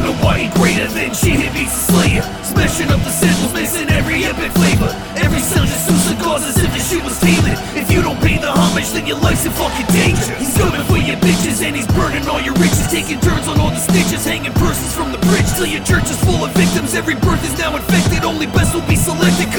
Nobody greater than shit, hit beats the slayer. Smashing up the samples, mixing every epic flavor. Every sound just suits the cause as if the shit was tailored. If you don't pay the homage, then your life's in fucking danger. He's coming for your bitches and he's burning all your riches. Taking turns on all the stitches, hanging purses from the bridge till your church is full of victims. Every birth is now infected, only best will be selected.